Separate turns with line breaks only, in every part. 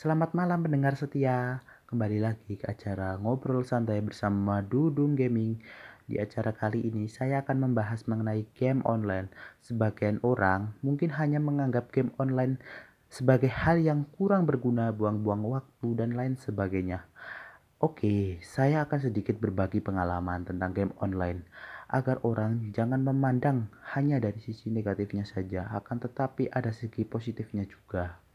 Selamat malam pendengar setia. Kembali lagi ke acara Ngobrol Santai bersama Dudung Gaming. Di acara kali ini saya akan membahas mengenai game online. Sebagian orang mungkin hanya menganggap game online sebagai hal yang kurang berguna, buang-buang waktu dan lain sebagainya. Oke, saya akan sedikit berbagi pengalaman tentang game online agar orang jangan memandang hanya dari sisi negatifnya saja, akan tetapi ada segi positifnya juga.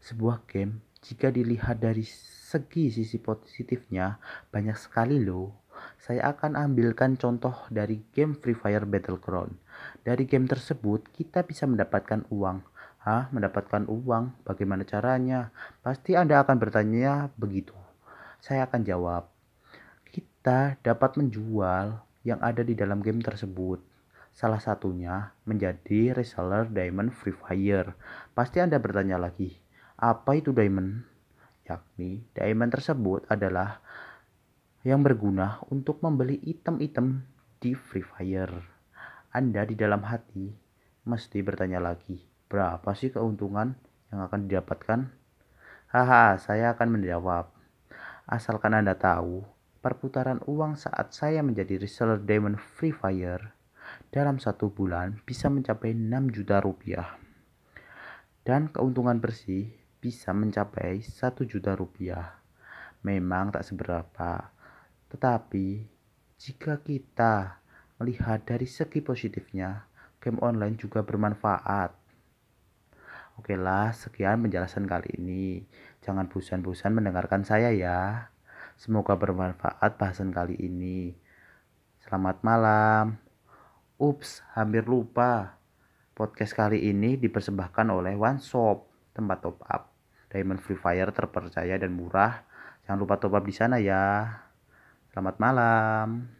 Sebuah game jika dilihat dari segi sisi positifnya, banyak sekali loh. Saya akan ambilkan contoh dari game Free Fire Battleground. Dari game tersebut, kita bisa mendapatkan uang. Hah, mendapatkan uang? Bagaimana caranya? Pasti Anda akan bertanya begitu. Saya akan jawab. Kita dapat menjual yang ada di dalam game tersebut. Salah satunya menjadi reseller Diamond Free Fire. Pasti Anda bertanya lagi, apa itu diamond? Yakni, diamond tersebut adalah yang berguna untuk membeli item-item di Free Fire. Anda di dalam hati mesti bertanya lagi, berapa sih keuntungan yang akan didapatkan? Haha, saya akan menjawab. Asalkan Anda tahu, perputaran uang saat saya menjadi reseller Diamond Free Fire dalam satu bulan bisa mencapai 6 juta rupiah. Dan keuntungan bersih bisa mencapai satu juta rupiah. Memang tak seberapa, tetapi jika kita melihat dari segi positifnya, game online juga bermanfaat. Oke lah, sekian penjelasan kali ini. Jangan bosan-bosan mendengarkan saya ya. Semoga bermanfaat bahasan kali ini. Selamat malam. Ups, hampir lupa. Podcast kali ini dipersembahkan oleh One Shop, tempat top up. Diamond Free Fire terpercaya dan murah. Jangan lupa top up di sana ya. Selamat malam.